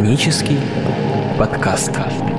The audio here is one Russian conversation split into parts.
Хронический подкаст. Это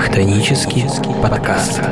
Хтонический подкаст.